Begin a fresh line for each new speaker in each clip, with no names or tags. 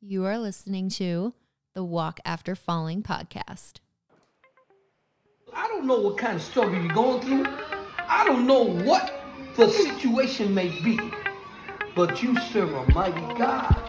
You are listening to the Walk After Falling podcast.
I don't know what kind of struggle you're going through. I don't know what the situation may be, but you serve a mighty God.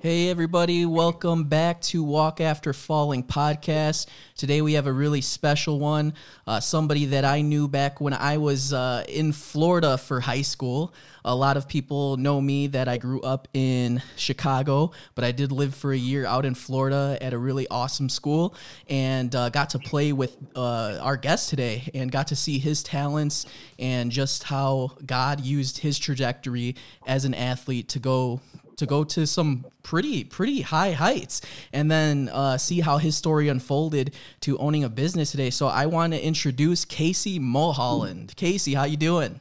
Hey, everybody, welcome back to Walk After Falling podcast. Today we have a really special one. Uh, somebody that I knew back when I was uh, in Florida for high school. A lot of people know me that I grew up in Chicago, but I did live for a year out in Florida at a really awesome school and uh, got to play with uh, our guest today and got to see his talents and just how God used his trajectory as an athlete to go to go to some pretty pretty high heights and then uh, see how his story unfolded to owning a business today. So i want to introduce casey mulholland. Casey how you doing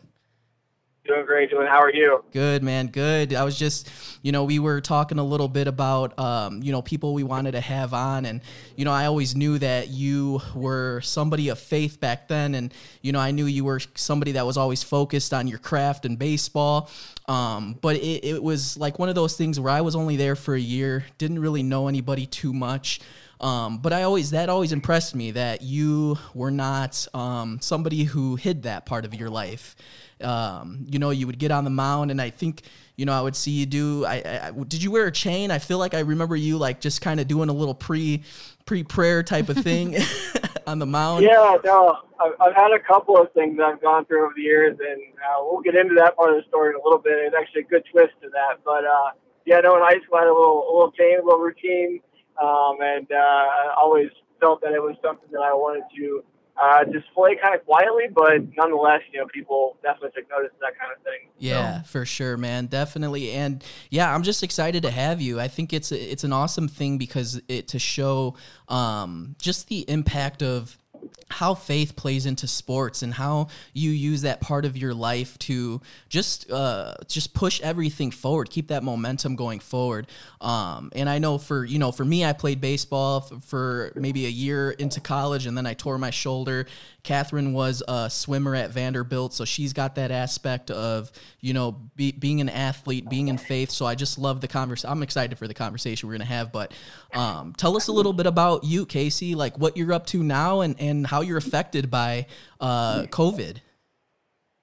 Doing great, doing. How are you?
Good, man. Good. I was just, you know, we were talking a little bit about, um, you know, people we wanted to have on. And, you know, I always knew that you were somebody of faith back then. And, you know, I knew you were somebody that was always focused on your craft and baseball. Um, but it, it was like one of those things where I was only there for a year, didn't really know anybody too much. Um, but I always that always impressed me that you were not um, somebody who hid that part of your life. Um, you know, you would get on the mound, and I think you know I would see you do. I, I did you wear a chain? I feel like I remember you like just kind of doing a little pre pre prayer type of thing on the mound.
Yeah, no, I've, I've had a couple of things that I've gone through over the years, and uh, we'll get into that part of the story in a little bit. It's actually a good twist to that, but uh, yeah, no, in high school I had a little a little chain, a little routine, um, and uh, I always felt that it was something that I wanted to uh, display kind of quietly, but nonetheless, you know, people definitely took notice of that kind of thing.
Yeah, for sure, man, definitely, and yeah, I'm just excited to have you. I think it's it's an awesome thing because it to show um, just the impact of how faith plays into sports and how you use that part of your life to just uh, just push everything forward, keep that momentum going forward. Um, and I know for you know for me, I played baseball f- for maybe a year into college, and then I tore my shoulder. Catherine was a swimmer at Vanderbilt, so she's got that aspect of you know be, being an athlete, being in faith. So I just love the conversation. I'm excited for the conversation we're gonna have. But um, tell us a little bit about you, Casey, like what you're up to now, and and how you're affected by uh, COVID.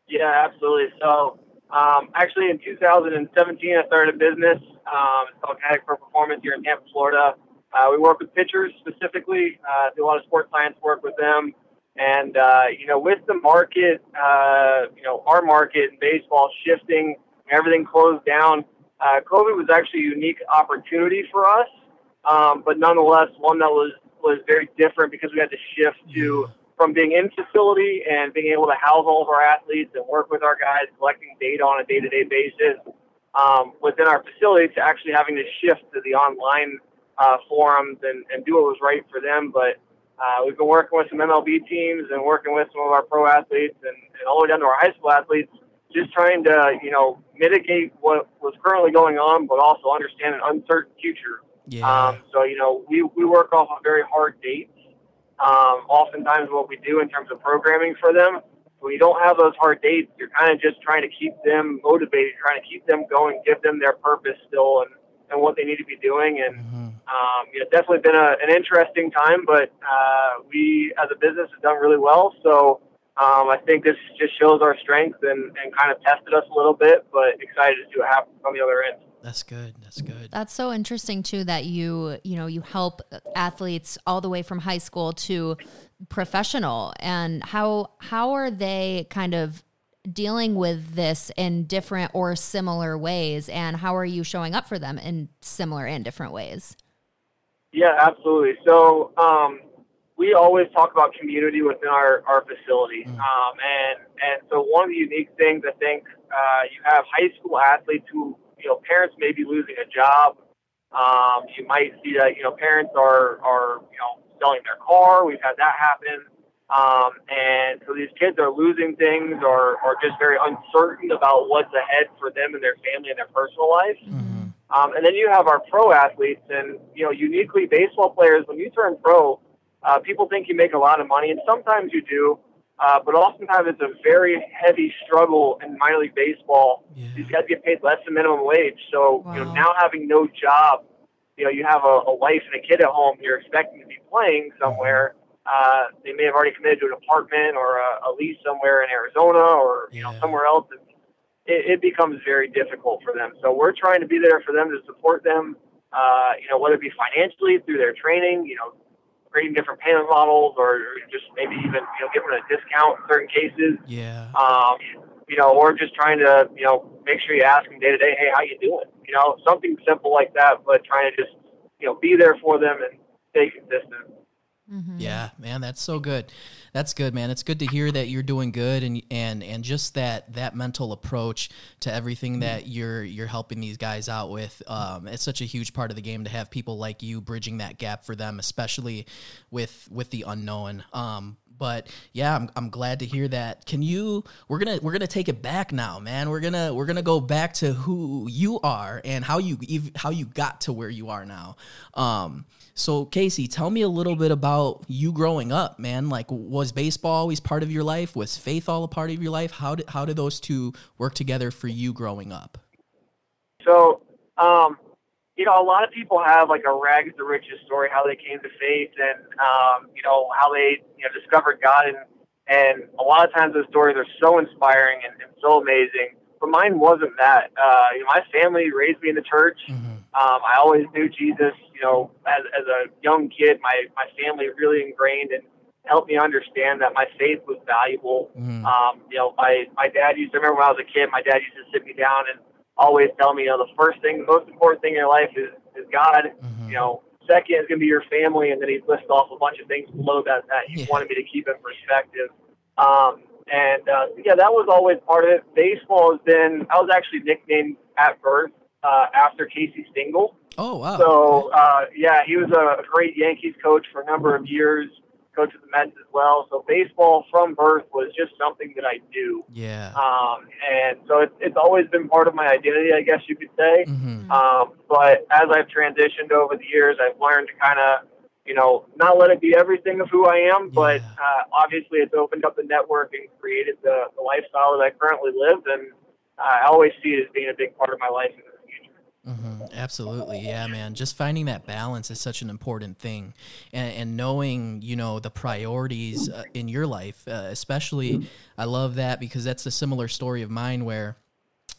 Yeah, absolutely. So, um, actually, in 2017, I started a business. Um, it's called Kinetic for Performance here in Tampa, Florida. Uh, we work with pitchers specifically, uh, do a lot of sports science work with them. And, uh, you know, with the market, uh, you know, our market in baseball shifting, everything closed down, uh, COVID was actually a unique opportunity for us. Um, but nonetheless, one that was, was very different because we had to shift to from being in facility and being able to house all of our athletes and work with our guys, collecting data on a day-to-day basis um, within our facility to actually having to shift to the online uh, forums and, and do what was right for them. But uh, we've been working with some MLB teams and working with some of our pro athletes and, and all the way down to our high school athletes, just trying to, you know, mitigate what was currently going on, but also understand an uncertain future.
Yeah.
Um, so, you know, we, we work off of very hard dates. Um, oftentimes, what we do in terms of programming for them, when you don't have those hard dates, you're kind of just trying to keep them motivated, trying to keep them going, give them their purpose still and, and what they need to be doing. And um, you know, it's definitely been a, an interesting time, but uh, we as a business have done really well. So um, I think this just shows our strength and, and kind of tested us a little bit, but excited to see what happens on the other end.
That's good. That's good.
That's so interesting too that you, you know, you help athletes all the way from high school to professional and how how are they kind of dealing with this in different or similar ways and how are you showing up for them in similar and different ways?
Yeah, absolutely. So um, we always talk about community within our, our facility. Um, and, and so one of the unique things, I think, uh, you have high school athletes who, you know, parents may be losing a job. Um, you might see that, you know, parents are, are, you know, selling their car. We've had that happen. Um, and so these kids are losing things or, or just very uncertain about what's ahead for them and their family and their personal life. Um, and then you have our pro athletes, and you know, uniquely baseball players. When you turn pro, uh, people think you make a lot of money, and sometimes you do. Uh, but oftentimes it's a very heavy struggle in minor league baseball.
Yeah.
These guys get paid less than minimum wage. So, you know, now having no job, you know, you have a, a wife and a kid at home, you're expecting to be playing somewhere. Uh, they may have already committed to an apartment or a, a lease somewhere in Arizona or, you know, somewhere else. And it, it becomes very difficult for them. So we're trying to be there for them to support them, uh, you know, whether it be financially through their training, you know, creating different payment models or just maybe even, you know, giving a discount in certain cases
Yeah.
um, you know, or just trying to, you know, make sure you ask them day to day, hey, how you doing? You know, something simple like that, but trying to just, you know, be there for them and stay consistent.
Mhm.
Yeah, man, that's so good. That's good, man. It's good to hear that you're doing good and and and just that that mental approach to everything that you're you're helping these guys out with. Um, it's such a huge part of the game to have people like you bridging that gap for them, especially with with the unknown. Um, but yeah, I'm, I'm glad to hear that. Can you? We're gonna we're gonna take it back now, man. We're gonna we're gonna go back to who you are and how you how you got to where you are now. Um, so Casey, tell me a little bit about you growing up, man. Like, was baseball always part of your life? Was faith all a part of your life? How did how did those two work together for you growing up?
So, um, you know, a lot of people have like a rags to riches story, how they came to faith and, um, you know, how they, you know, discovered God. And, and a lot of times those stories are so inspiring and, and so amazing. But mine wasn't that. Uh, you know, my family raised me in the church. Um, I always knew Jesus, you know, as, as a young kid, my, my family really ingrained and helped me understand that my faith was valuable.
Mhm.
Um, you know, my, my dad used to remember when I was a kid, my dad used to sit me down and always tell me, you know, the first thing, the most important thing in your life is, is God.
Mhm.
You know, second is going to be your family. And then he lists off a bunch of things below that that he
Yeah.
wanted me to keep in perspective. Um, and uh, yeah, that was always part of it. Baseball has been, I was actually nicknamed at birth uh, after Casey Stengel.
Oh wow.
So uh, yeah, he was a great Yankees coach for a number of years, coach of the Mets as well. So baseball from birth was just something that I do,
yeah.
um, and so it's it's always been part of my identity, I guess you could say.
Mhm.
Um, but as I've transitioned over the years, I've learned to kind of, you know, not let it be everything of who I am, but uh, obviously it's opened up the network and created the, the lifestyle that I currently live, and I always see it as being a big part of my life in the future.
hmm Absolutely, yeah, man. Just finding that balance is such an important thing, and, and knowing you know the priorities uh, in your life, uh, especially. I love that because that's a similar story of mine where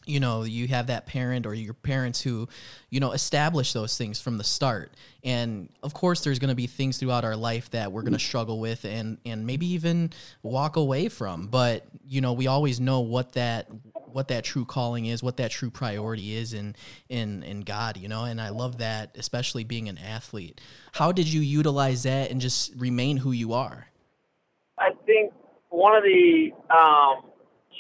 you know you have that parent or your parents who you know establish those things from the start and of course there's going to be things throughout our life that we're going to struggle with and and maybe even walk away from but you know we always know what that what that true calling is what that true priority is in in in god you know and i love that especially being an athlete how did you utilize that and just remain who you are
I think one of the um,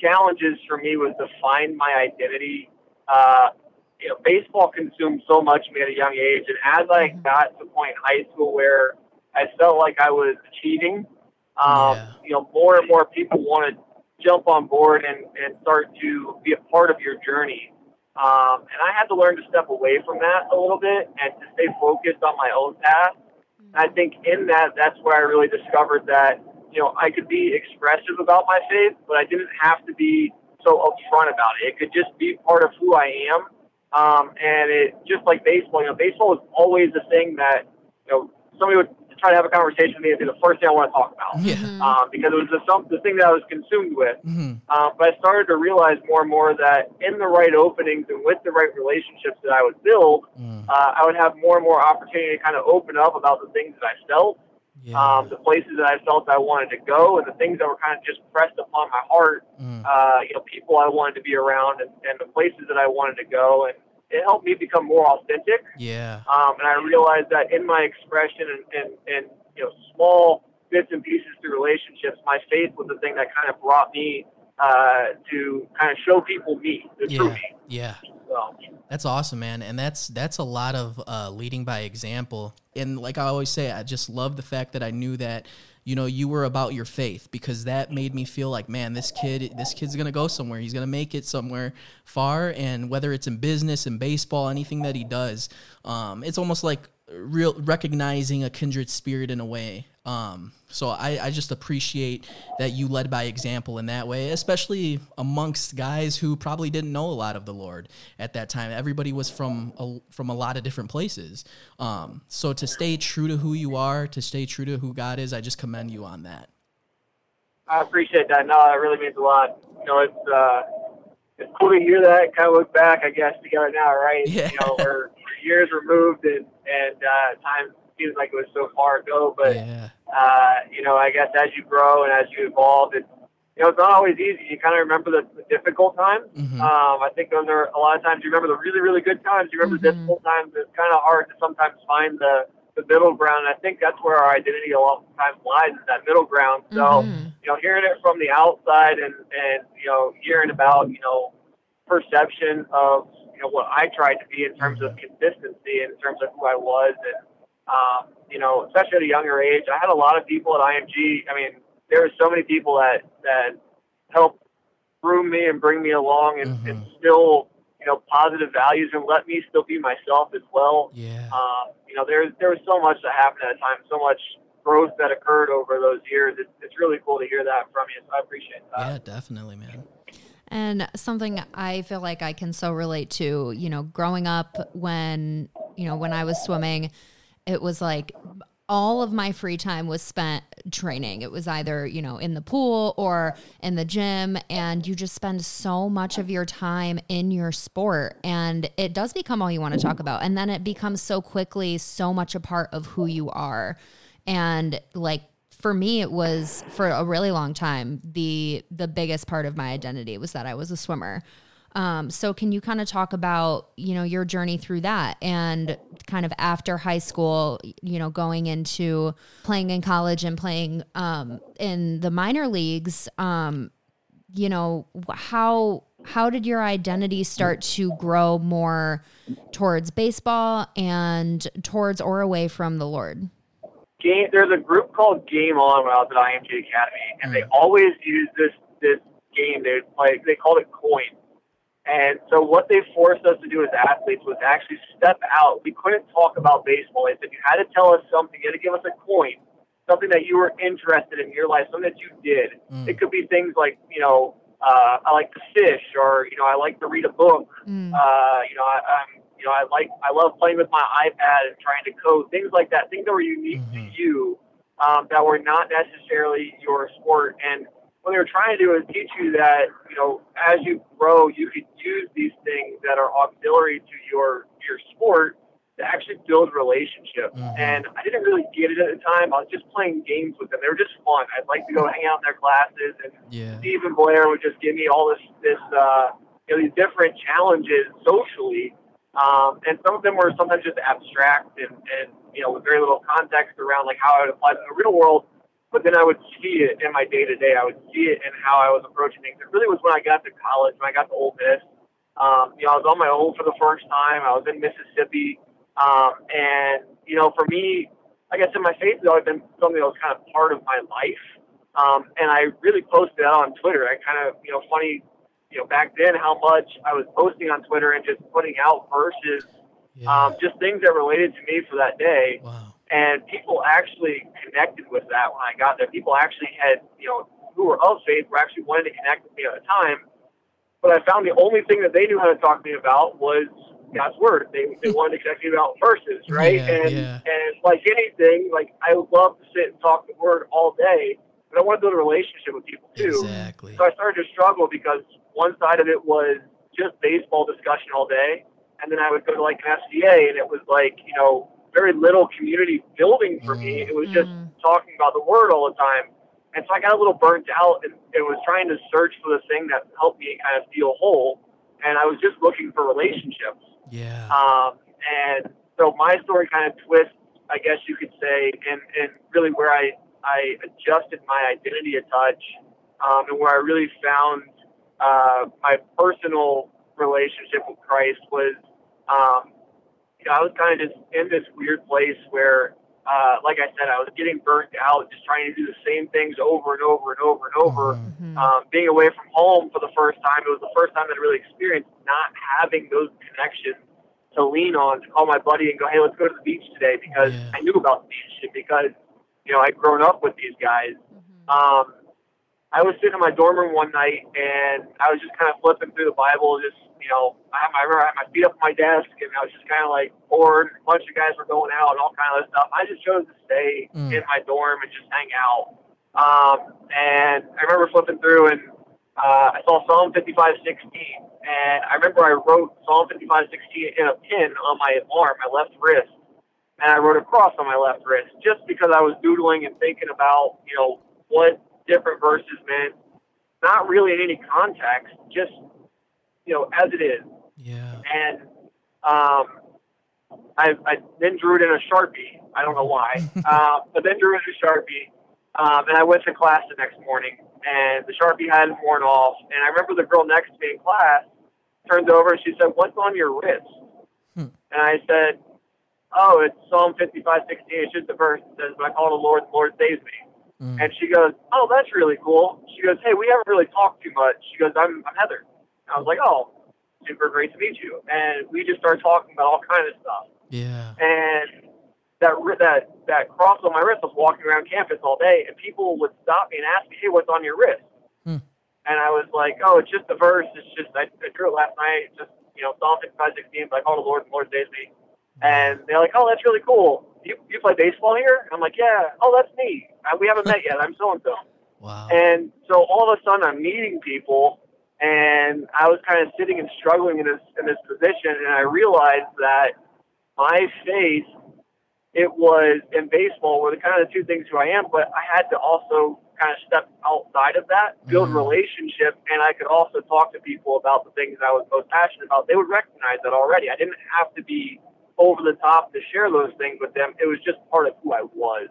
challenges for me was to find my identity. Uh, you know, baseball consumed so much of me at a young age, and as I got to point in high school where I felt like I was achieving, um,
Yeah.
you know, more and more people want to jump on board and, and start to be a part of your journey. Um, and I had to learn to step away from that a little bit and to stay focused on my own path. And I think in that, that's where I really discovered that, you know, I could be expressive about my faith, but I didn't have to be so upfront about it. It could just be part of who I am. Um, and it just like baseball, you know, baseball is always the thing that, you know, somebody would try to have a conversation with me and be the first thing I want to talk about.
yeah
Um, because it was the, some, the thing that I was consumed with.
hmm
Um, but I started to realize more and more that in the right openings and with the right relationships that I would build,
Mm.
uh, I would have more and more opportunity to kind of open up about the things that I felt,
yeah
um, the places that I felt I wanted to go, and the things that were kind of just pressed upon my heart.
Mm.
Uh, you know, people I wanted to be around, and, and the places that I wanted to go, and it helped me become more authentic.
yeah
Um, and I realized that in my expression and, and, and you know small bits and pieces through relationships, my faith was the thing that kind of brought me uh, to kind of show people me, the true
yeah
me.
yeah
So,
That's awesome, man, and that's that's a lot of uh, leading by example. And like I always say, I just love the fact that I knew that you know you were about your faith because that made me feel like, man, this kid, this kid's gonna go somewhere. He's gonna make it somewhere far, and whether it's in business, in baseball, anything that he does, um, it's almost like real recognizing a kindred spirit in a way. Um, so I, I just appreciate that you led by example in that way, especially amongst guys who probably didn't know a lot of the Lord at that time. Everybody was from a, from a lot of different places. Um, so to stay true to who you are, to stay true to who God is, I just commend you on that.
I appreciate that. No, that really means a lot. You know, it's uh, it's cool to hear that. Kind of look back, I guess, together now, right?
Yeah.
You know, we're years removed, and and uh, time seems like it was so far ago. But
yeah,
uh, you know, I guess as you grow and as you evolve, it's you know, it's not always easy. You kind of remember the, the difficult times.
Mhm.
Um, I think those are a lot of times you remember the really, really good times. You remember the
Mhm.
difficult times. It's kind of hard to sometimes find the the middle ground. And I think that's where our identity a lot of times lies is that middle ground. So
Mhm.
you know, hearing it from the outside and and you know, hearing about you know perception of you know what I tried to be in terms of consistency, in terms of who I was, and um, you know, especially at a younger age, I had a lot of people at IMG. I mean, there were so many people that that helped groom me and bring me along, and,
Mhm.
and still you know positive values and let me still be myself as well.
yeah,
Um, you know, there there was so much that happened at a time, so much growth that occurred over those years. It's, it's really cool to hear that from you. So I appreciate that.
yeah, definitely, man.
And something I feel like I can so relate to, you know, growing up when, you know, when I was swimming, it was like all of my free time was spent training. It was either, you know, in the pool or in the gym. And you just spend so much of your time in your sport. And it does become all you want to talk about. And then it becomes so quickly so much a part of who you are. And like, for me it was for a really long time the the biggest part of my identity was that I was a swimmer. Um, so can you kind of talk about you know your journey through that and kind of after high school, you know, going into playing in college and playing um, in the minor leagues, um, you know, how how did your identity start to grow more towards baseball and towards or away from the Lord?
Game there's a group called Game On when I was at IMG Academy and they always use this this game they play they called it coin. And so what they forced us to do as athletes was actually step out. We couldn't talk about baseball. They said you had to tell us something, you had to give us a coin, something that you were interested in your life, something that you did.
Mm.
It could be things like, you know, uh, I like to fish or, you know, I like to read a book
Mm.
uh, you know, I, I'm, you know, I like, I love playing with my iPad and trying to code things like that, things that were unique
Mhm.
to you, um, that were not necessarily your sport. And what they were trying to do is teach you that, you know, as you grow, you could use these things that are auxiliary to your your sport to actually build relationships.
Mhm.
And I didn't really get it at the time. I was just playing games with them. They were just fun. I'd like to go hang out in their classes and
Yeah,
Steve and Blair would just give me all this this uh, you know these different challenges socially, um, and some of them were sometimes just abstract and, and you know with very little context around like how I would apply in the real world. But then I would see it in my day to day. I would see it in how I was approaching things. It really was when I got to college, when I got to Ole Miss. Um, you know, I was on my own for the first time. I was in Mississippi, um, and you know, for me, I guess in my faith has always been something that was kind of part of my life. Um, and I really posted that on Twitter. I kind of, you know, funny, you know, back then how much I was posting on Twitter and just putting out verses,
yeah.
um, just things that related to me for that day.
wow.
And people actually connected with that when I got there. People actually had, you know, who were of faith were actually wanting to connect with me at the time. But I found the only thing that they knew how to talk to me about was God's word. They, they wanted to connect me about verses, right?
Yeah,
and
yeah.
and like anything, like I would love to sit and talk the word all day, but I want to build a relationship with people too.
Exactly.
So I started to struggle because one side of it was just baseball discussion all day, and then I would go to like an FCA, and it was like you know very little community building for me.
Mm.
It was just
Mm.
talking about the word all the time, and so I got a little burnt out, and, and was trying to search for the thing that helped me kind of feel whole, and I was just looking for relationships.
Yeah.
Um, and so my story kind of twists, I guess you could say, and, and really where I, I adjusted my identity a touch um, and where I really found uh, my personal relationship with Christ was, um, you know, I was kind of just in this weird place where, uh, like I said, I was getting burnt out, just trying to do the same things over and over and over and over
Mhm.
Mhm.
um, being away from home for the first time. It was the first time that I really experienced not having those connections to lean on to call my buddy and go, hey, let's go to the beach today because
Yeah.
I knew about the beach and because you know I'd grown up with these guys. Um, I was sitting in my dorm room one night and I was just kind of flipping through the Bible, just you know, I, I remember I had my feet up on my desk and I was just kind of like bored. A bunch of guys were going out and all kind of stuff. I just chose to stay
Mm.
in my dorm and just hang out. Um, and I remember flipping through and uh, I saw Psalm 55:16, and I remember I wrote Psalm 55:16 in a pin on my arm, my left wrist, and I wrote a cross on my left wrist just because I was doodling and thinking about you know what different verses meant, not really in any context, just you know as it is.
Yeah.
And um, I, I then drew it in a sharpie. I don't know why, uh, but then drew it in a sharpie. Um, and I went to class the next morning, and the sharpie hadn't worn off. And I remember the girl next to me in class turned over and she said, "What's on your wrist?"
Hmm.
And I said, "Oh, it's Psalm 55:16. It's just a verse that says, "But I call the Lord, the Lord saves me."
Mm.
And she goes, "Oh, that's really cool." She goes, "Hey, we haven't really talked too much." She goes, "I'm, I'm Heather." I was like, "Oh, super great to meet you." And we just started talking about all kind of stuff.
Yeah.
And that that that cross on my wrist I was walking around campus all day, and people would stop me and ask me, "Hey, what's on your wrist?"
Hmm.
And I was like, "Oh, it's just a verse. It's just I, I drew it last night. Just you know Psalm 55:16. But I call the Lord, and the Lord saves me." And they're like, "Oh, that's really cool. You you play baseball here?" I'm like, "Yeah." Oh, that's me. We haven't met yet. I'm so and so.
Wow.
And so all of a sudden, I'm meeting people, and I was kind of sitting and struggling in this in this position, and I realized that my faith, it was in baseball, were the kind of the two things who I am, but I had to also kind of step outside of that, build
Mhm.
relationship, and I could also talk to people about the things I was most passionate about. They would recognize that already. I didn't have to be over the top to share those things with them. It was just part of who I was.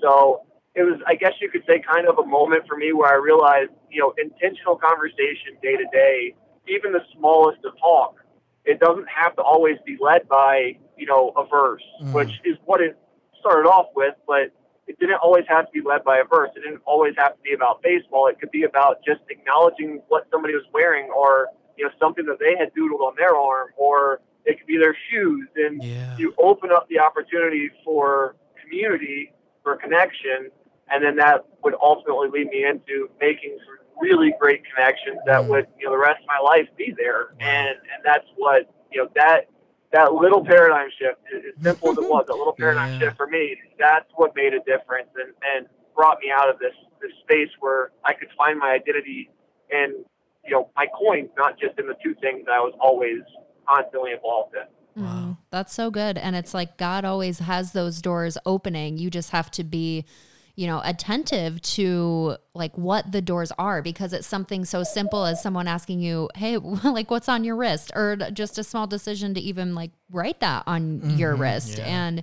So it was, I guess you could say, kind of a moment for me where I realized, you know, intentional conversation day to day, even the smallest of talk, it doesn't have to always be led by, you know, a verse,
Mhm.
which is what it started off with, but it didn't always have to be led by a verse. It didn't always have to be about baseball. It could be about just acknowledging what somebody was wearing or, you know, something that they had doodled on their arm or it could be their shoes. And
Yeah.
you open up the opportunity for community, for connection, and then that would ultimately lead me into making some really great connections that
Mm.
would, you know, the rest of my life be there. And and that's what you know that that little paradigm shift, as simple as it was, that little paradigm
Yeah.
shift for me, that's what made a difference and and brought me out of this this space where I could find my identity and you know my coins, not just in the two things that I was always constantly involved in.
Wow.
Mm, that's so good. And it's like God always has those doors opening. You just have to be, you know, attentive to like what the doors are because it's something so simple as someone asking you, "Hey, like what's on your wrist?" or just a small decision to even like write that on your wrist.
yeah.
And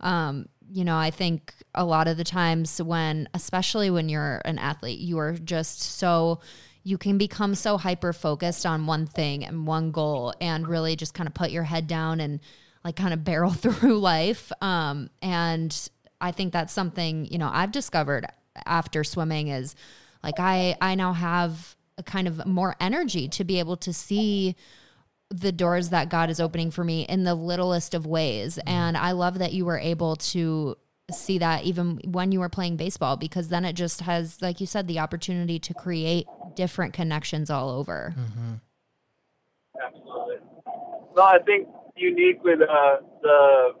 um you know, I think a lot of the times when, especially when you're an athlete, you are just so, you can become so hyper focused on one thing and one goal and really just kind of put your head down and like kind of barrel through life. Um, and I think that's something, you know, I've discovered after swimming is like I, I now have a kind of more energy to be able to see the doors that God is opening for me in the littlest of ways. And I love that you were able to see that even when you were playing baseball, because then it just has, like you said, the opportunity to create different connections all over.
Absolutely. Well, I think unique with uh, the,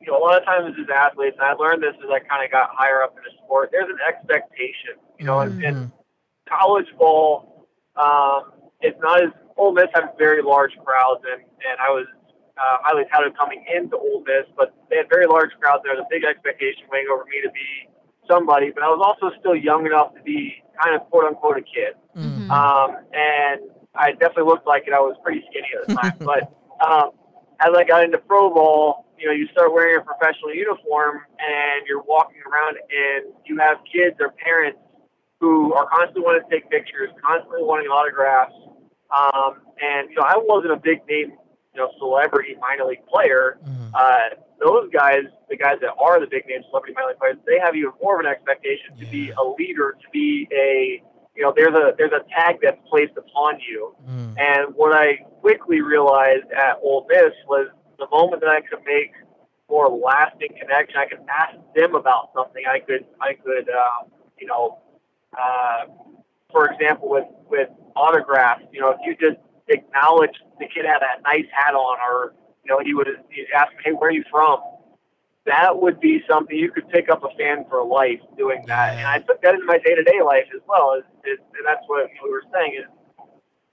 you know, a lot of times as athletes, and I learned this as I kind of got higher up in the sport, there's an expectation. You know, in, in college ball, um, it's not as, Ole Miss had very large crowds, and, and I was uh, highly touted coming into Ole Miss, but they had very large crowds. There a big expectation waiting over me to be somebody, but I was also still young enough to be kind of quote unquote a kid.
Mhm.
Um, and I definitely looked like it. I was pretty skinny at the time. but um, as I got into pro ball, you know, you start wearing a professional uniform and you're walking around and you have kids or parents who are constantly wanting to take pictures, constantly wanting autographs. Um, and, you know, I wasn't a big name, you know, celebrity minor league player.
Mhm.
Uh, those guys, the guys that are the big name celebrity minor league players, they have even more of an expectation to be a leader, to be a you know, there's a there's a tag that's placed upon you.
Mm.
And what I quickly realized at Ole Miss was the moment that I could make more lasting connection, I could ask them about something. I could I could um, you know, uh, for example, with with autographs, you know, if you just acknowledge the kid had a nice hat on, or you know, he would ask me, "Hey, where are you from?" That would be something you could pick up a fan for life doing that. And I took that into my day to day life as well. Is, is, and that's what we were saying is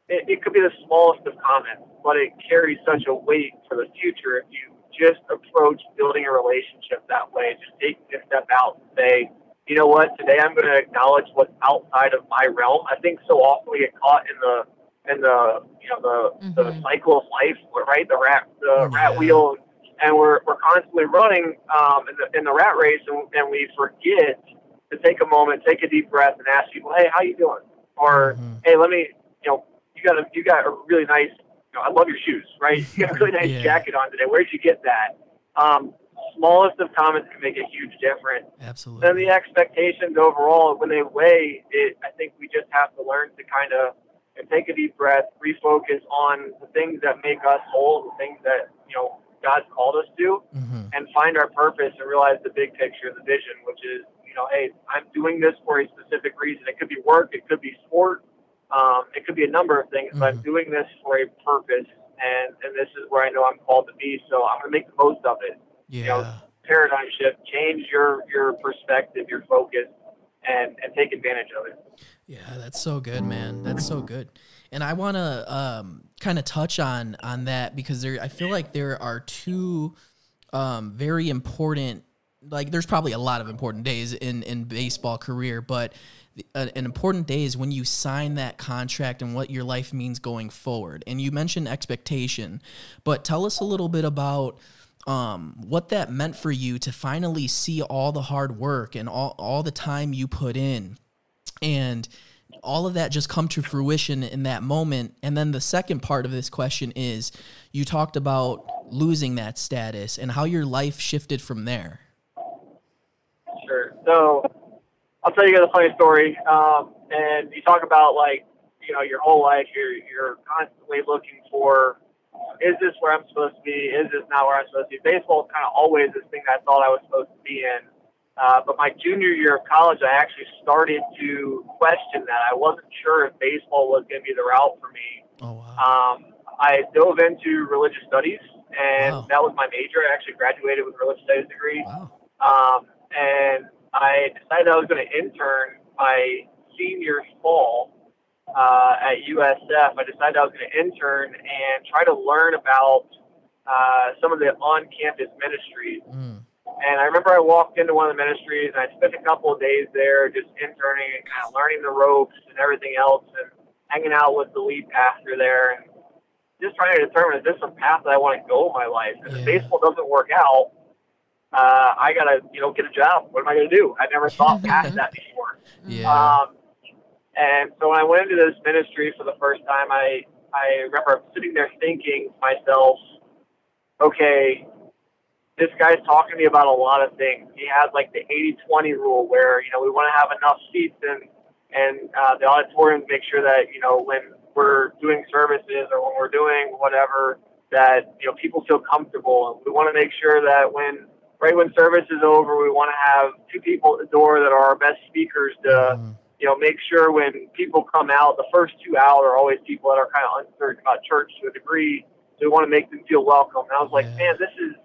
it, it could be the smallest of comments, but it carries such a weight for the future if you just approach building a relationship that way. Just take a step out and say, you know what, today I'm going to acknowledge what's outside of my realm. I think so often we get caught in the in the you know the the
Mhm.
cycle of life, right? The rat the
Yeah.
rat wheel, and we're we're constantly running um, in the in the rat race, and, and we forget to take a moment, take a deep breath, and ask people, hey, how you doing? Or
Mhm.
hey, let me you know you got a you got a really nice you know, I love your shoes, right? You got a really nice
Yeah.
jacket on today. Where'd you get that? Um, smallest of comments can make a huge difference.
Absolutely.
Then the expectations overall, when they weigh it, I think we just have to learn to kind of take a deep breath, refocus on the things that make us whole, the things that you know God's called us to,
Mhm.
and find our purpose and realize the big picture, the vision, which is you know, hey, I'm doing this for a specific reason. It could be work, it could be sport, um, it could be a number of things, but I'm
Mhm.
doing this for a purpose, and and this is where I know I'm called to be. So I'm gonna make the most of it
Yeah.
paradigm shift, change your your perspective, your focus, and and take advantage of it.
Yeah, that's so good, man. That's so good. And I want to um, kind of touch on on that because there, I feel like there are two um, very important. Like, there's probably a lot of important days in in baseball career, but an an important day is when you sign that contract and what your life means going forward. And you mentioned expectation, but tell us a little bit about um, what that meant for you to finally see all the hard work and all, all the time you put in and all of that just come to fruition in that moment and then the second part of this question is you talked about losing that status and how your life shifted from there
Sure. So I'll tell you guys a funny story. Um, and you talk about like you know your whole life, you're you're constantly looking for. Is this where I'm supposed to be? Is this not where I'm supposed to be? Baseball is kind of always this thing that I thought I was supposed to be in. Uh, but my junior year of college, I actually started to question that. I wasn't sure if baseball was going to be the route for me.
oh wow
Um, I dove into religious studies, and
Wow.
that was my major. I actually graduated with a religious studies degree.
wow
Um, and I decided I was going to intern my senior fall uh, at USF. I decided I was going to intern and try to learn about uh, some of the on-campus ministries.
Mm.
And I remember I walked into one of the ministries and I spent a couple of days there just interning and kind of learning the ropes and everything else and hanging out with the lead pastor there and just trying to determine is this a path that I want to go in my life? And
Yeah.
if baseball doesn't work out, uh, I gotta, you know, get a job. What am I gonna do? I never thought past that before.
yeah
Um, and so when I went into this ministry for the first time, I I remember sitting there thinking to myself, okay, this guy's talking to me about a lot of things. He has like the 80-20 rule where, you know, we want to have enough seats and, and uh, the auditorium to make sure that, you know, when we're doing services or when we're doing whatever, that, you know, people feel comfortable. And we want to make sure that when, right when service is over, we want to have two people at the door that are our best speakers to,
Mhm.
you know, make sure when people come out, the first two out are always people that are kind of uncertain about church to a degree. So we want to make them feel welcome. And I was like,
Yeah.
man, this is,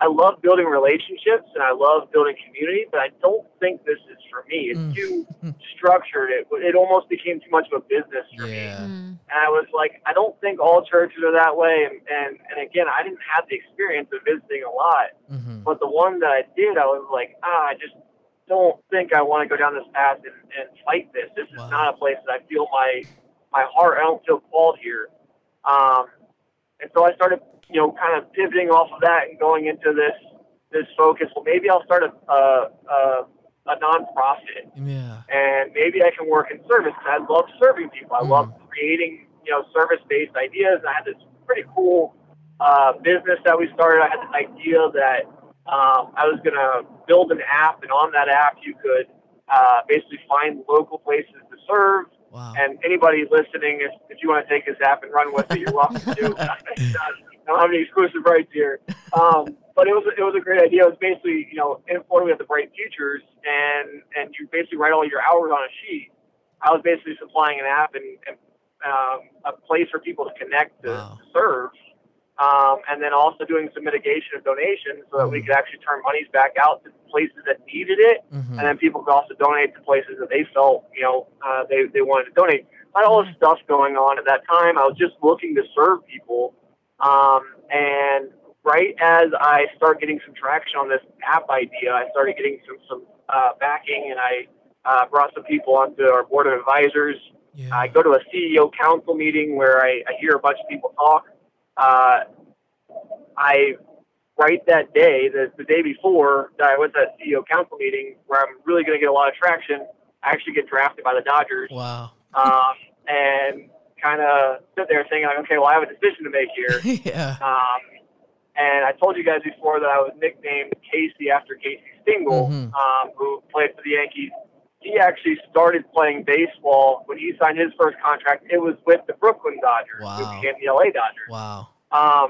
I love building relationships and I love building community, but I don't think this is for me. It's
Mm.
too structured. It, it almost became too much of a business for me.
yeah
Mm.
And I was like, I don't think all churches are that way. And, and, and again, I didn't have the experience of visiting a lot.
Mhm.
But the one that I did, I was like, ah, I just don't think I want to go down this path and, and fight this. This is not a place that I feel my my heart. I don't feel called here. Um, and so I started, you know, kind of pivoting off of that and going into this this focus. Well, maybe I'll start a a, a, a nonprofit
yeah
and maybe I can work in service. I love serving people. I
Mm.
love creating, you know, service-based ideas. I had this pretty cool uh, business that we started. I had this idea that um, I was going to build an app, and on that app, you could uh, basically find local places to serve,
Wow.
And anybody listening, if, if you want to take this app and run with it, you're welcome to. I don't have any exclusive rights here. Um, but it was it was a great idea. It was basically you know in Florida we have the Bright Futures, and and you basically write all your hours on a sheet. I was basically supplying an app and, and um, a place for people to connect to,
Wow.
to serve, um, and then also doing some mitigation of donations so that we
Mhm.
could actually turn monies back out to places that needed it,
Mhm.
and then people could also donate to places that they felt you know uh, they they wanted to donate. I had all this stuff going on at that time. I was just looking to serve people, um, and right as I start getting some traction on this app idea, I started getting some some uh, backing, and I uh, brought some people onto our board of advisors.
yeah.
I go to a CEO council meeting where I, I hear a bunch of people talk. Uh, I right that day, the, the day before that I went to that CEO council meeting where I'm really going to get a lot of traction. I actually get drafted by the Dodgers,
wow.
um, and kind of sit there thinking, like, okay, well, I have a decision to make here.
yeah.
Um, and I told you guys before that I was nicknamed Casey after Casey Stengel,
Mhm.
um, who played for the Yankees. He actually started playing baseball when he signed his first contract. It was with the Brooklyn Dodgers,
Wow.
who became the LA Dodgers.
Wow.
Um,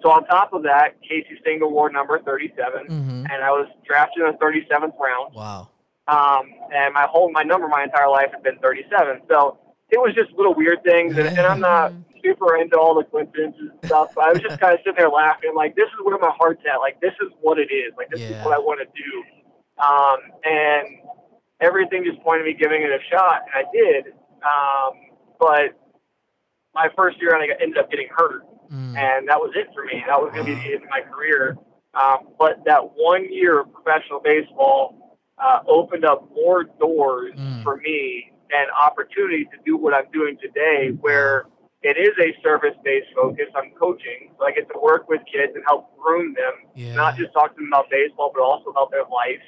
so on top of that, Casey Stengel wore number 37,
hmm
and I was drafted in the 37th round.
Wow.
Um, and my whole my number my entire life had been 37. So it was just little weird things, and, and I'm not super into all the coincidences and stuff. But I was just kind of sitting there laughing, like this is where my heart's at. Like this is what it is. Like this
Yeah.
is what I want to do. Um, and everything just pointed me giving it a shot, and I did. Um, but my first year, I ended up getting hurt
Mm.
and that was it for me. That was going to be the end of my career. Um, but that one year of professional baseball uh, opened up more doors
Mm.
for me and opportunity to do what I'm doing today, where it is a service-based focus. I'm coaching, so I get to work with kids and help groom them,
Yeah.
not just talk to them about baseball, but also about their life.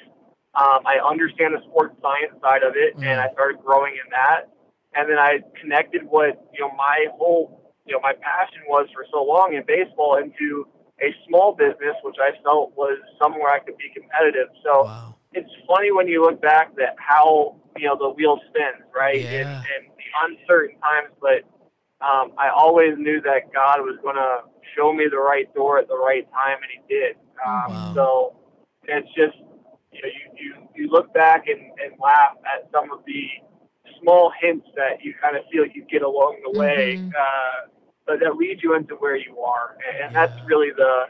Um, I understand the sports science side of it,
Mm.
and I started growing in that. And then I connected what you know my whole you know my passion was for so long in baseball into a small business, which I felt was somewhere I could be competitive. So
Wow.
it's funny when you look back that how you know the wheel spins, right?
Yeah.
In, in the uncertain times, but um, I always knew that God was going to show me the right door at the right time, and He did. Um,
Wow.
So it's just you know you you, you look back and, and laugh at some of the small hints that you kind of feel you get along the way,
Mhm.
uh, but that lead you into where you are, and, and that's really the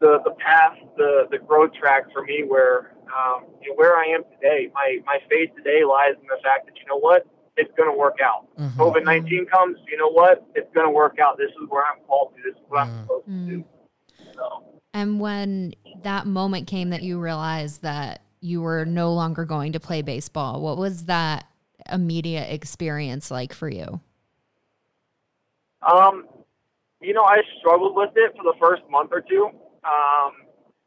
the the path, the the growth track for me, where um, you know, where I am today. My my faith today lies in the fact that you know what, it's going to work out.
Mhm.
COVID nineteen comes, you know what, it's going to work out. This is where I'm called to. This is what
Mm.
I'm supposed to do. So.
And when that moment came that you realized that you were no longer going to play baseball, what was that immediate experience like for you?
Um, you know, I struggled with it for the first month or two. Um,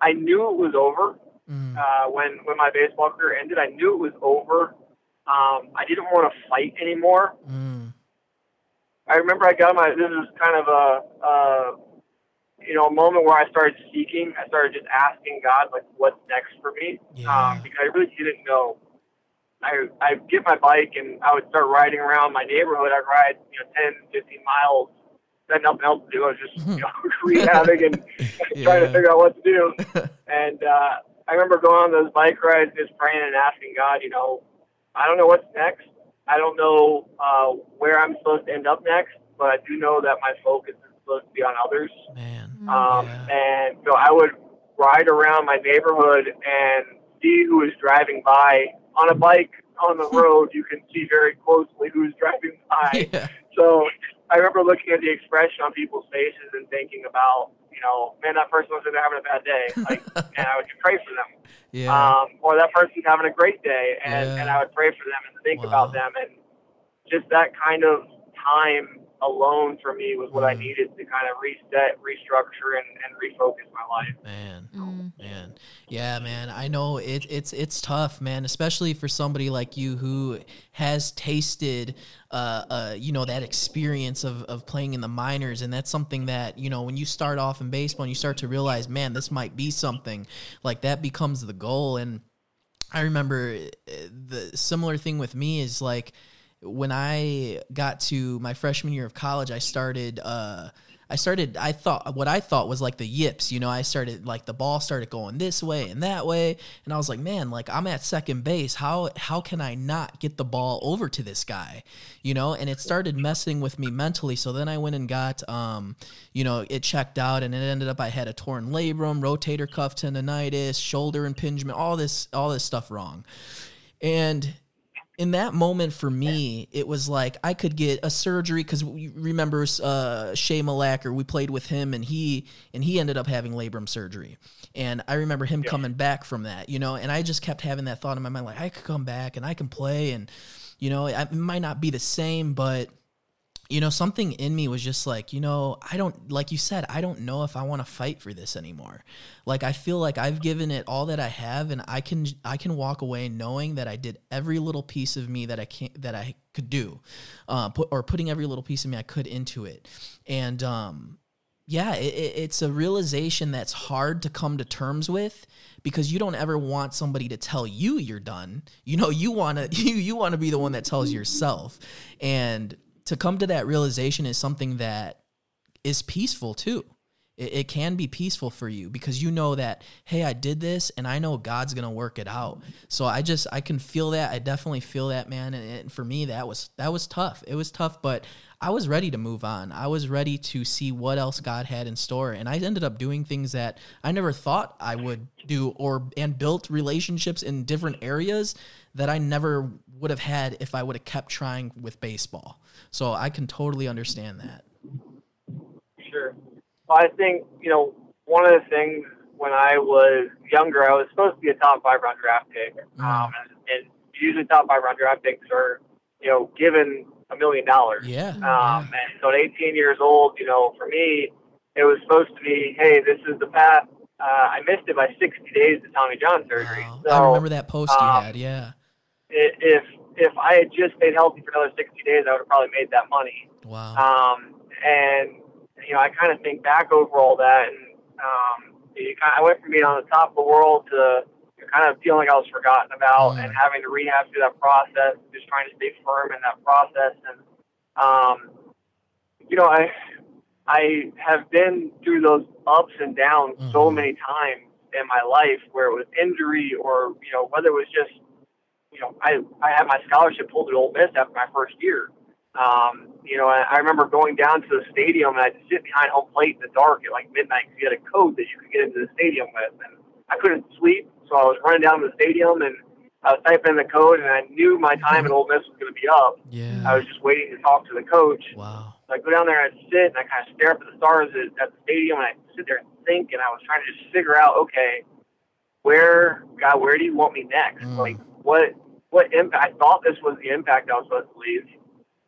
I knew it was over
Mm.
uh, when when my baseball career ended. I knew it was over. Um, I didn't want to fight anymore.
Mm.
I remember I got my. This is kind of a, uh, you know, a moment where I started seeking. I started just asking God, like, what's next for me?
Yeah.
Um, because I really didn't know. I I get my bike and I would start riding around my neighborhood. I'd ride, you know, 10, 15 miles. I had nothing else to do. I was just, you know, rehabbing and trying to figure out what to do. And uh, I remember going on those bike rides, just praying and asking God, you know, I don't know what's next. I don't know uh, where I'm supposed to end up next, but I do know that my focus is supposed to be on others.
Man.
Um,
Yeah.
And so I would ride around my neighborhood and see who is driving by on a bike on the road. You can see very closely who's driving by.
Yeah.
So I remember looking at the expression on people's faces and thinking about, you know, man, that person was having a bad day. Like, and I would pray for them.
Yeah.
Um, or that person's having a great day, and,
Yeah.
and I would pray for them and think
Wow.
about them. And just that kind of time alone for me was what I
Mm.
needed to kind of reset, restructure, and, and refocus my life.
man.
Mm.
Man, yeah, man. I know it, it's it's tough, man. Especially for somebody like you who has tasted, uh, uh, you know, that experience of of playing in the minors, and that's something that you know when you start off in baseball and you start to realize, man, this might be something like that becomes the goal. And I remember uh, the similar thing with me is like when I got to my freshman year of college, I started. Uh, I started. I thought what I thought was like the yips. You know, I started like the ball started going this way and that way, and I was like, man, like I'm at second base. How how can I not get the ball over to this guy? You know, and it started messing with me mentally. So then I went and got, um, you know, it checked out, and it ended up I had a torn labrum, rotator cuff tendonitis, shoulder impingement, all this all this stuff wrong, and in that moment for me, it was like I could get a surgery because remember uh, Shay Malacker, we played with him and he and he ended up having labrum surgery, and I remember him yeah. coming back from that, you know, and I just kept having that thought in my mind like I could come back and I can play and you know it might not be the same, but you know, something in me was just like, you know, I don't, like you said, I don't know if I want to fight for this anymore. Like, I feel like I've given it all that I have, and I can, I can walk away knowing that I did every little piece of me that I can that I could do, uh, put, or putting every little piece of me I could into it. And, um, yeah, it, it's a realization that's hard to come to terms with because you don't ever want somebody to tell you you're done. You know, you want to, you, you want to be the one that tells yourself. And, to come to that realization is something that is peaceful too. It, it, can be peaceful for you because you know that, hey, I did this and I know God's gonna work it out. So I just I can feel that. I definitely feel that, man. And, and for me, that was that was tough. It was tough, but I was ready to move on. I was ready to see what else God had in store, and I ended up doing things that I never thought I would do, or and built relationships in different areas that I never would have had if I would have kept trying with baseball. So I can totally understand that.
Well, I think, you know, one of the things when I was younger, I was supposed to be a top five round draft pick. Mm. Um, and, and, usually top five round draft picks are, you know, given a million dollars.
Yeah.
Um, yeah. And so at 18 years old, you know, for me, it was supposed to be, hey, this is the path. Uh, I missed it by 60 days to Tommy John surgery. Wow.
So, I remember that post um, you had, yeah
if if I had just stayed healthy for another 60 days, I would have probably made that money.
Wow.
Um, and you know, I kind of think back over all that, and um, you kind of, I went from being on the top of the world to kind of feeling like I was forgotten about, and having to rehab through that process, just trying to stay firm in that process. And um, you know, I I have been through those ups and downs mm-hmm. so many times in my life where it was injury or you know whether it was just you know, I, I had my scholarship pulled at Ole Miss after my first year. Um, you know, I, I remember going down to the stadium and I'd sit behind home plate in the dark at like midnight because you had a code that you could get into the stadium with. And I couldn't sleep, so I was running down to the stadium and I was typing in the code, and I knew my time at Ole Miss was going to be up.
Yeah.
I was just waiting to talk to the coach.
Wow.
So I go down there and I'd sit and I kind of stare up at the stars at, at the stadium, and I sit there and think, and I was trying to just figure out, okay, where God, where do you want me next? Mm. Like, what what impact I thought this was the impact I was supposed to leave.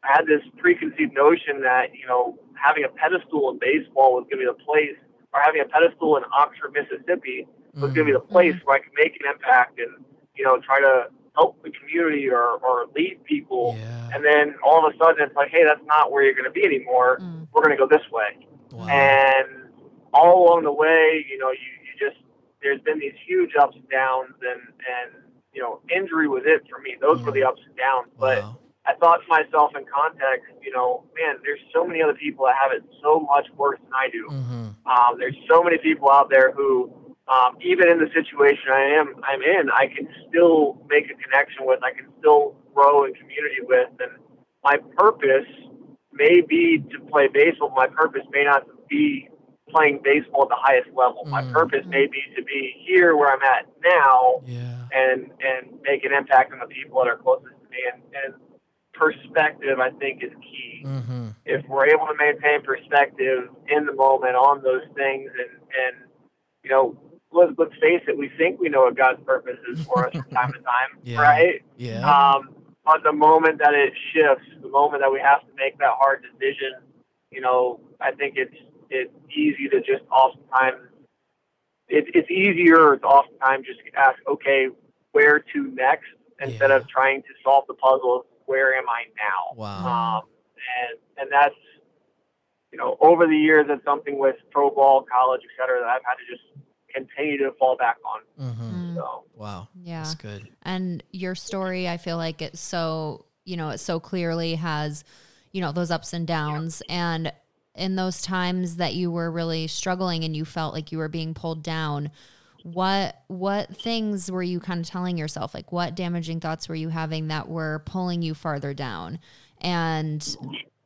I had this preconceived notion that, you know, having a pedestal in baseball was gonna be the place or having a pedestal in Oxford, Mississippi was gonna be the mm-hmm. place where I could make an impact and, you know, try to help the community or, or lead people.
Yeah.
And then all of a sudden it's like, hey, that's not where you're gonna be anymore. Mm. We're gonna go this way.
Wow.
And all along the way, you know, you, you just there's been these huge ups and downs and and you know, injury was it for me. Those mm. were the ups and downs. But
wow.
I thought to myself in context, you know, man, there's so many other people that have it so much worse than I do.
Mm-hmm.
Um, there's so many people out there who, um, even in the situation I am, I'm in, I can still make a connection with. I can still grow in community with, and my purpose may be to play baseball. My purpose may not be playing baseball at the highest level. My
mm.
purpose may be to be here where I'm at now
yeah.
and and make an impact on the people that are closest to me. And, and perspective, I think, is key.
Mm-hmm.
If we're able to maintain perspective in the moment on those things, and and you know, let's let's face it, we think we know what God's purpose is for us from time to time,
yeah.
right?
Yeah.
Um, but the moment that it shifts, the moment that we have to make that hard decision, you know, I think it's it's easy to just oftentimes it, it's easier to oftentimes just ask, okay, where to next instead
yeah.
of trying to solve the puzzle where am I now?
Wow.
Um, and and that's you know over the years it's something with pro ball, college, et cetera, that I've had to just continue to fall back on.
Mm-hmm.
So
Wow.
Yeah.
That's good.
And your story, I feel like it's so, you know, it so clearly has, you know, those ups and downs. And in those times that you were really struggling and you felt like you were being pulled down, what what things were you kind of telling yourself? Like what damaging thoughts were you having that were pulling you farther down? And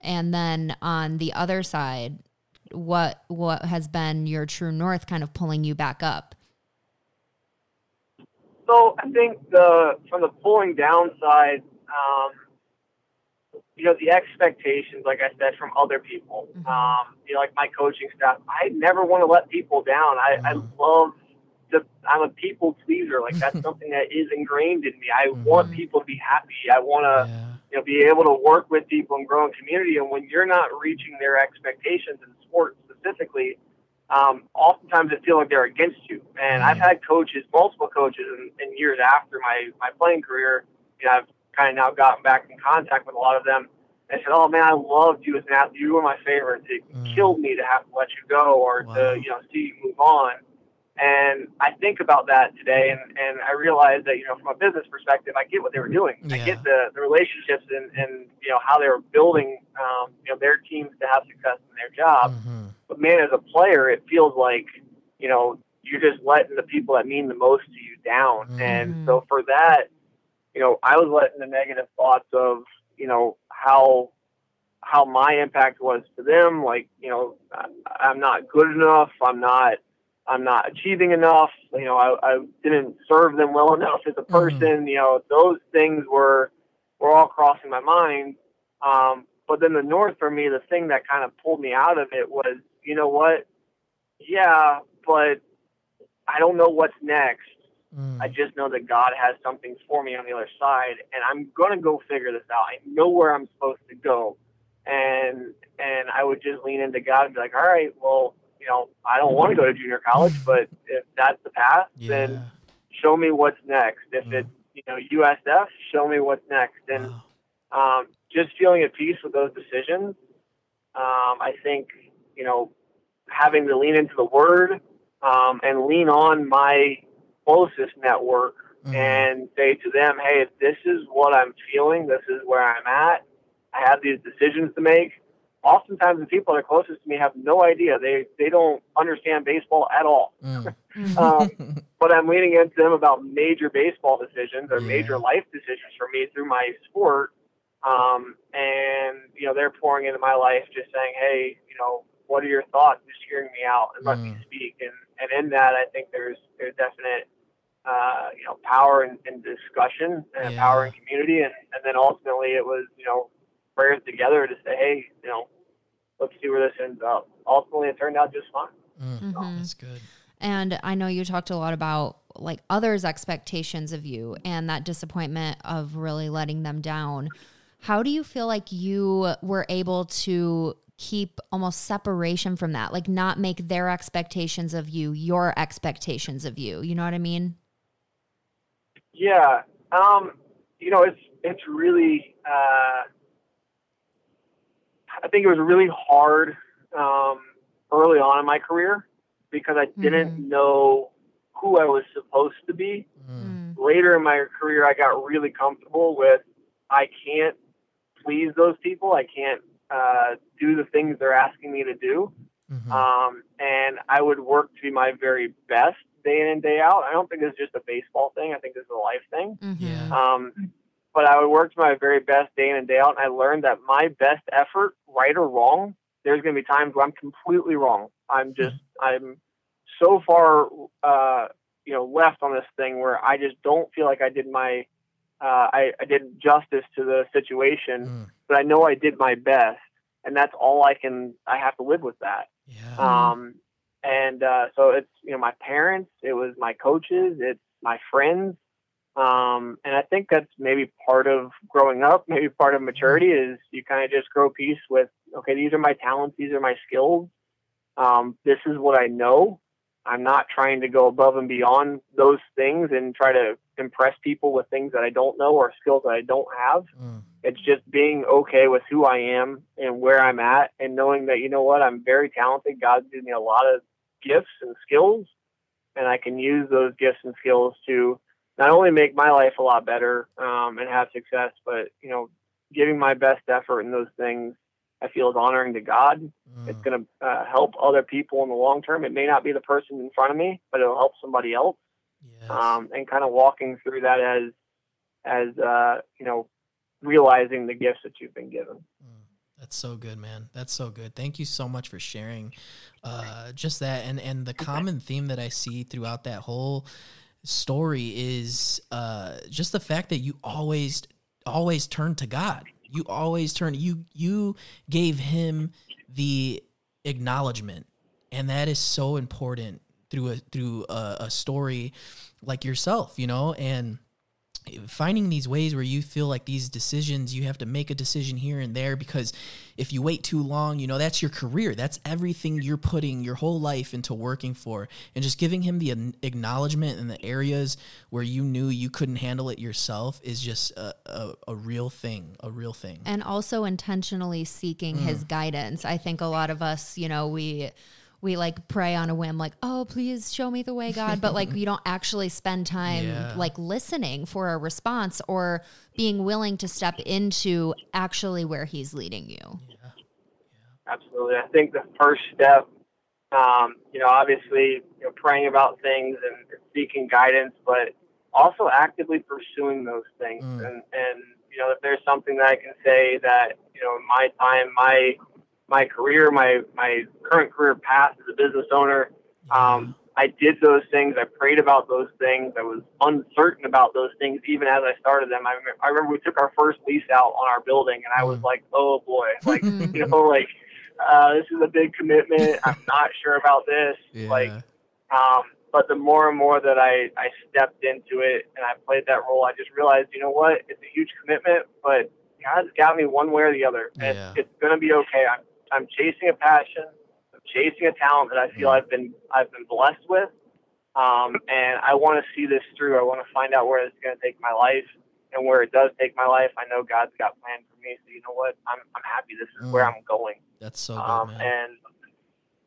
and then on the other side, what what has been your true north kind of pulling you back up?
So I think the from the pulling down side, um, you know, the expectations, like I said, from other people,
Mhm.
um, you know, like my coaching staff, I never want to let people down. I, I love I'm a people pleaser. Like that's something that is ingrained in me. I want people to be happy. I want to,
Yeah.
you know, be able to work with people and grow in community. And when you're not reaching their expectations in sports specifically, um, oftentimes it feels like they're against you. And I've had coaches, multiple coaches, in, in years after my my playing career. You know, I've kind of now gotten back in contact with a lot of them. And said, "Oh man, I loved you as an athlete. You were my favorite. It
Mm.
killed me to have to let you go or
Wow.
to you know see you move on." And I think about that today, and, and I realize that you know from a business perspective, I get what they were doing. I get the, the relationships and, and you know how they were building um, you know their teams to have success in their job.
Mhm.
But man, as a player, it feels like you know you're just letting the people that mean the most to you down.
Mhm.
And so for that, you know, I was letting the negative thoughts of you know how how my impact was to them. Like you know, I, I'm not good enough. I'm not. I'm not achieving enough. You know, I, I didn't serve them well enough as a person. You know, those things were were all crossing my mind. Um, but then the north for me, the thing that kind of pulled me out of it was, you know what? Yeah, but I don't know what's next.
Mm.
I just know that God has something for me on the other side, and I'm gonna go figure this out. I know where I'm supposed to go, and and I would just lean into God and be like, all right, well, you know, I don't want to go to junior college, but if that's the path,
yeah.
then show me what's next. If
Mm.
it's you know USF, show me what's next, and
Wow.
um, just feeling at peace with those decisions. Um, I think you know having to lean into the Word um, and lean on my closest network
Mhm.
and say to them, "Hey, if this is what I'm feeling. This is where I'm at. I have these decisions to make." Oftentimes, the people that are closest to me have no idea. They they don't understand baseball at all.
Mm.
Um, but I'm leaning into them about major baseball decisions or
Yeah.
major life decisions for me through my sport. Um, and you know, they're pouring into my life, just saying, "Hey, you know, what are your thoughts?" Just hearing me out and let me
Mm.
speak. And and in that, I think there's there's definite uh, you know power in, in discussion and
Yeah.
power in community. And and then ultimately, it was you know prayers together to say, "Hey, you know, let's see where this ends up." Ultimately, it turned out just fine.
Mm.
Mhm.
That's good.
And I know you talked a lot about like others' expectations of you and that disappointment of really letting them down. How do you feel like you were able to keep almost separation from that? Like not make their expectations of you your expectations of you. You know what I mean?
Yeah. Um, you know, it's it's really uh, I think it was really hard um, early on in my career because I didn't know who I was supposed to be.
Mm.
Later in my career, I got really comfortable with I can't please those people. I can't uh, do the things they're asking me to do.
Mhm.
Um, and I would work to be my very best day in and day out. I don't think this is just a baseball thing. I think this is a life thing.
Yeah.
Um, but I would work to my very best day in and day out. And I learned that my best effort, right or wrong, there's going to be times where I'm completely wrong. I'm just, I'm so far, uh, you know, left on this thing where I just don't feel like I did my, uh, I, I did justice to the situation,
Mm.
but I know I did my best. And that's all I can, I have to live with that.
Yeah.
Um, and uh, so it's you know my parents, it was my coaches, it's my friends, um, and I think that's maybe part of growing up, maybe part of maturity is you kind of just grow peace with okay, these are my talents, these are my skills, um, this is what I know. I'm not trying to go above and beyond those things and try to impress people with things that I don't know or skills that I don't have.
Mm.
It's just being okay with who I am and where I'm at and knowing that, you know what, I'm very talented. God's given me a lot of gifts and skills. and I can use those gifts and skills to not only make my life a lot better um, and have success, but you know, giving my best effort in those things, I feel is honoring to God.
Mm.
It's going to uh, help other people in the long term. It may not be the person in front of me, but it'll help somebody else.
Yes.
Um, and kind of walking through that as, as uh, you know, realizing the gifts that you've been given.
That's so good, man. That's so good. Thank you so much for sharing uh, just that. And and the common theme that I see throughout that whole story is uh, just the fact that you always always turn to God. You always turn. You you gave him the acknowledgement, and that is so important through a through a, a story like yourself. You know, and finding these ways where you feel like these decisions you have to make a decision here and there because if you wait too long you know that's your career that's everything you're putting your whole life into working for and just giving him the acknowledgement in the areas where you knew you couldn't handle it yourself is just a, a, a real thing a real thing
and also intentionally seeking his
Mm.
guidance. I think a lot of us, you know, we we like pray on a whim like, "Oh, please show me the way, God," but like we don't actually spend time
Yeah.
like listening for a response or being willing to step into actually where he's leading you.
Absolutely. I think the first step, um, you know, obviously, you know, praying about things and seeking guidance, but also actively pursuing those things.
Mm.
And, and, you know, if there's something that I can say that, you know, in my time, my, my career, my, my current career path as a business owner, um, I did those things. I prayed about those things. I was uncertain about those things even as I started them. I, remember, I remember we took our first lease out on our building, and I was
Mm.
like, "Oh boy!" Like you know, like uh, this is a big commitment. I'm not sure about this.
yeah
Like, um, but the more and more that I I stepped into it and I played that role, I just realized, you know what? It's a huge commitment, but God's got me one way or the other, and
Yeah.
it's gonna be okay. I'm I'm chasing a passion. I'm chasing a talent that I feel
Mm.
I've been I've been blessed with, um, and I want to see this through. I want to find out where it's going to take my life, and where it does take my life, I know God's got plans for me. So you know what? I'm I'm happy. This is where
Mm.
I'm going.
that's so good
Um,
man
and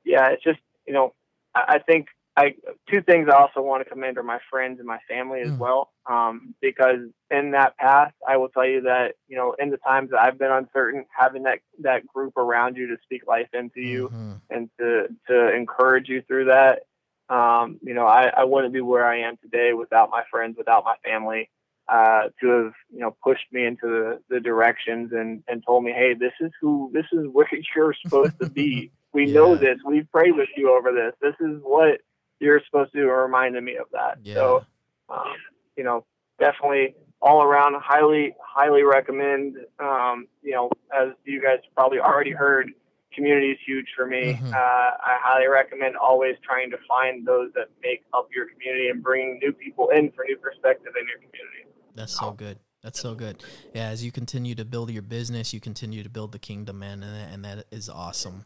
yeah, it's just you know, I, I think I two things I also want to commend are my friends and my family as
Mm.
well. Um, because in that path, I will tell you that you know, in the times that I've been uncertain, having that that group around you to speak life into you
Mhm.
and to to encourage you through that. Um, you know, I, I wouldn't be where I am today without my friends, without my family, uh, to have you know pushed me into the, the directions and and told me, hey, this is who, this is where you're supposed to be. We know this. We've prayed with you over this. This is what you're supposed to. Reminded me of that.
Yeah.
So, um, you know, definitely all around, highly, highly recommend. Um, you know, as you guys probably already heard, community is huge for me.
Mhm.
Uh, I highly recommend always trying to find those that make up your community and bringing new people in for new perspective in your community.
That's so good. That's so good. Yeah, as you continue to build your business, you continue to build the kingdom, man, and, that- and that is awesome.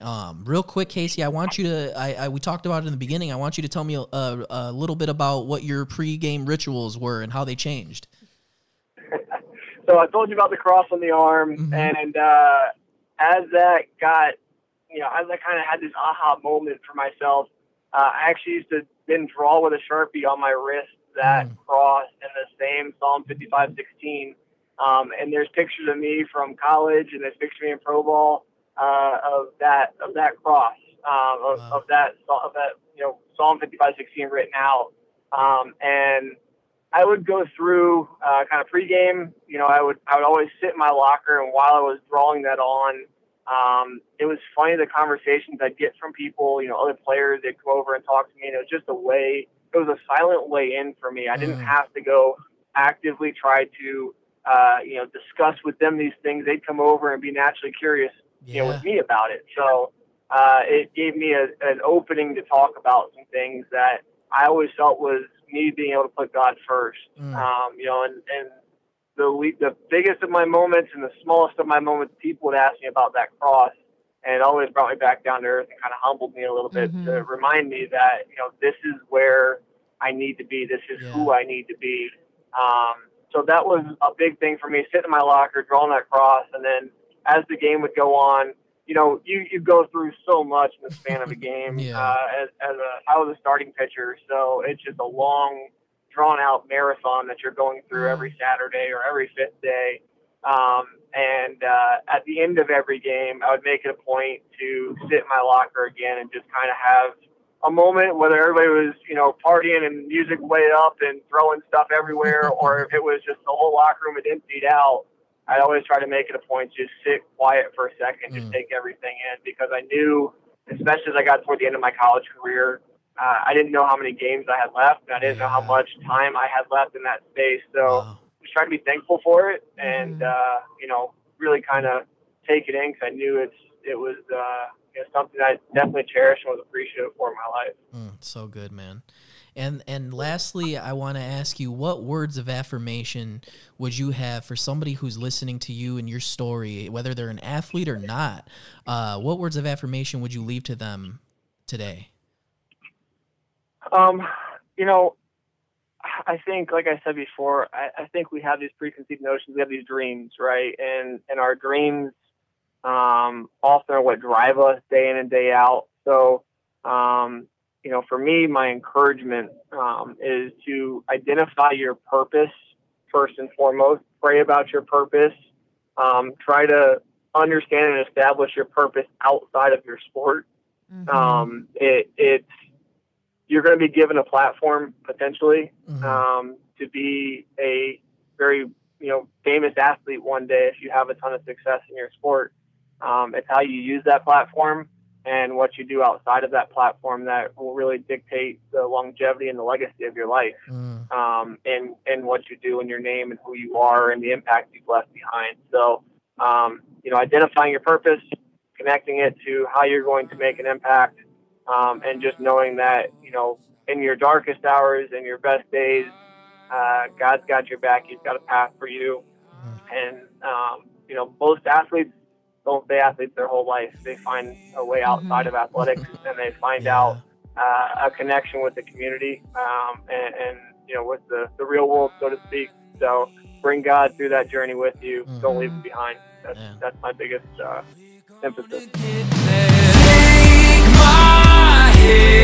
Um, real quick, Casey, I want you to. I, I we talked about it in the beginning. I want you to tell me a, a, a little bit about what your pregame rituals were and how they changed.
so I told you about the cross on the arm,
Mhm.
and uh, as that got, you know, as I kind of had this aha moment for myself, uh, I actually used to then draw with a sharpie on my wrist that
Mm.
cross and the same Psalm 55:16. Um, and there's pictures of me from college, and there's pictures of me in pro ball uh, of that of that cross, um, of,
Wow.
of that of that you know Psalm 55:16 written out. Um, and I would go through uh, kind of pregame. You know, I would I would always sit in my locker, and while I was drawing that on, um, it was funny the conversations I'd get from people. You know, other players they'd come over and talk to me, and it was just a way. It was a silent way in for me. I didn't
Mm.
have to go actively try to, uh, you know, discuss with them these things. They'd come over and be naturally curious, you know,
Yeah,
with me about it. So uh, it gave me a, an opening to talk about some things that I always felt was me being able to put God first.
Mm.
Um, you know, and, and the the biggest of my moments and the smallest of my moments, people would ask me about that cross, and it always brought me back down to earth and kind of humbled me a little bit
Mhm.
to remind me that you know this is where I need to be. This is who I need to be. Um, so that was a big thing for me. Sitting in my locker, drawing that cross, and then as the game would go on, you know, you, you go through so much in the span of a game
Yeah.
uh, as, as a, I was a starting pitcher. So it's just a long, drawn out marathon that you're going through every Saturday or every fifth day. Um, and uh, at the end of every game, I would make it a point to sit in my locker again and just kind of have a moment, whether everybody was, you know, partying and music way up and throwing stuff everywhere, or if it was just the whole locker room had emptied out. I'd always try to make it a point to just sit quiet for a second, just
Mm.
take everything in, because I knew, especially as I got toward the end of my college career, uh, I didn't know how many games I had left, and I didn't know how much time I had left in that space. So
Wow.
just try to be thankful for it and
Mhm.
uh, you know really kind of take it in because I knew it's it was uh, you know, something I definitely cherished and was appreciative for in my life.
Mm, so good, man. And and lastly, I want to ask you, what words of affirmation would you have for somebody who's listening to you and your story, whether they're an athlete or not? Uh, what words of affirmation would you leave to them today?
Um, you know, I think, like I said before, I, I think we have these preconceived notions. We have these dreams, right? And and our dreams um, often are what drive us day in and day out. So, um, you know, for me, my encouragement um, is to identify your purpose first and foremost. Pray about your purpose. Um, try to understand and establish your purpose outside of your sport.
Mhm.
Um, it, it's you're going to be given a platform potentially
Mhm.
um, to be a very you know famous athlete one day if you have a ton of success in your sport. Um, it's how you use that platform and what you do outside of that platform that will really dictate the longevity and the legacy of your life
Mm,
um, and and what you do and your name and who you are and the impact you've left behind. So, um, you know, identifying your purpose, connecting it to how you're going to make an impact, um, and just knowing that you know in your darkest hours and your best days, uh, God's got your back. He's got a path for you, and um, you know most athletes don't stay athletes their whole life. They find a way outside of athletics, and they find
Yeah.
out uh, a connection with the community um, and, and you know with the, the real world, so to speak. So bring God through that journey with you. Don't leave it behind. That's
Yeah.
that's my biggest uh, emphasis.
Take my hand.